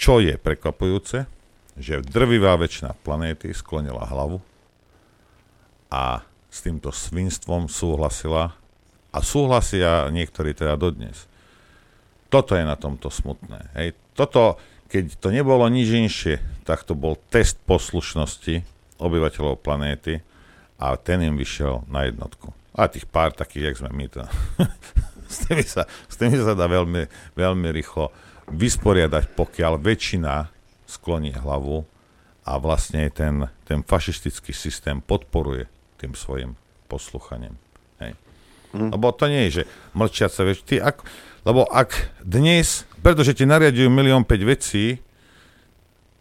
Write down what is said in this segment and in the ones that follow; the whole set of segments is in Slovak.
Čo je prekvapujúce, že drvivá väčšina planéty sklonila hlavu a s týmto svinstvom súhlasila a súhlasia niektorí teda dodnes. Toto je na tomto smutné. Hej. Toto, keď to nebolo nič inšie, tak to bol test poslušnosti obyvateľov planéty a ten im vyšiel na jednotku. A tých pár takých, jak sme my to. s, tými sa, s tými sa dá veľmi, veľmi rýchlo vysporiadať, pokiaľ väčšina skloní hlavu a vlastne ten, ten fašistický systém podporuje tým svojim posluchaním. Hej. Mm. Lebo to nie je, že mlčiaca vec. Ty ak, lebo ak dnes, pretože ti nariadujú milión 5 vecí,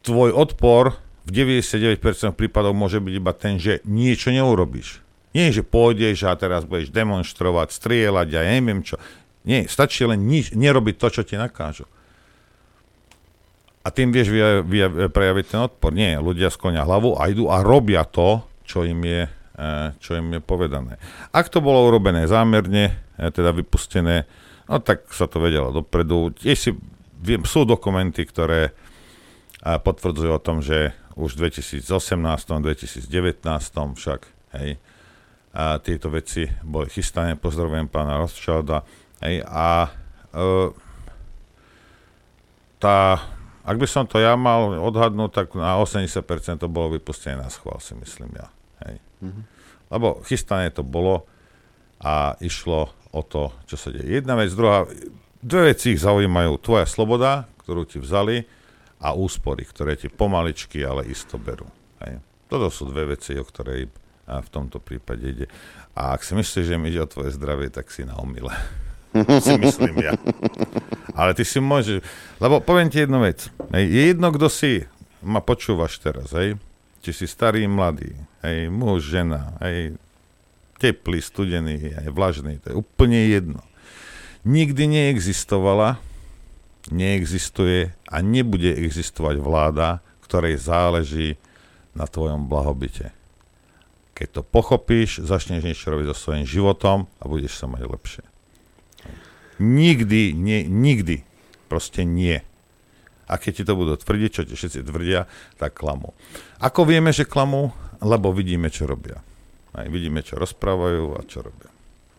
tvoj odpor v 99% prípadov môže byť iba ten, že niečo neurobíš. Nie, že pôjdeš a teraz budeš demonstrovať, strieľať a ja neviem čo. Nie, stačí len nič, nerobiť to, čo ti nakážu. A tým vieš vy, vy, prejaviť ten odpor. Nie, ľudia sklonia hlavu a idú a robia to, čo im je, e, čo im je povedané. Ak to bolo urobené zámerne, e, teda vypustené No tak sa to vedelo dopredu. Tiež si, viem, sú dokumenty, ktoré potvrdzujú o tom, že už v 2018, 2019 však, hej, a tieto veci boli chystané, pozdravujem pána Rothschilda, hej, a e, tá, ak by som to ja mal odhadnúť, tak na 80% to bolo vypustené na schvál, si myslím ja, hej. Mm-hmm. Lebo chystané to bolo a išlo o to, čo sa deje. Jedna vec, druhá, dve veci ich zaujímajú. Tvoja sloboda, ktorú ti vzali a úspory, ktoré ti pomaličky, ale isto berú. Hej. Toto sú dve veci, o ktoré v tomto prípade ide. A ak si myslíš, že mi ide o tvoje zdravie, tak si na omyle. si myslím ja. Ale ty si môžeš... Lebo poviem ti jednu vec. Hej, je jedno, kto si ma počúvaš teraz, hej? Či si starý, mladý, hej, muž, žena, hej, teplý, studený, aj vlažný, to je úplne jedno. Nikdy neexistovala, neexistuje a nebude existovať vláda, ktorej záleží na tvojom blahobite. Keď to pochopíš, začneš niečo robiť so svojím životom a budeš sa mať lepšie. Nikdy, nie, nikdy, proste nie. A keď ti to budú tvrdiť, čo ti všetci tvrdia, tak klamú. Ako vieme, že klamú? Lebo vidíme, čo robia. Aj vidíme, čo rozprávajú a čo robia.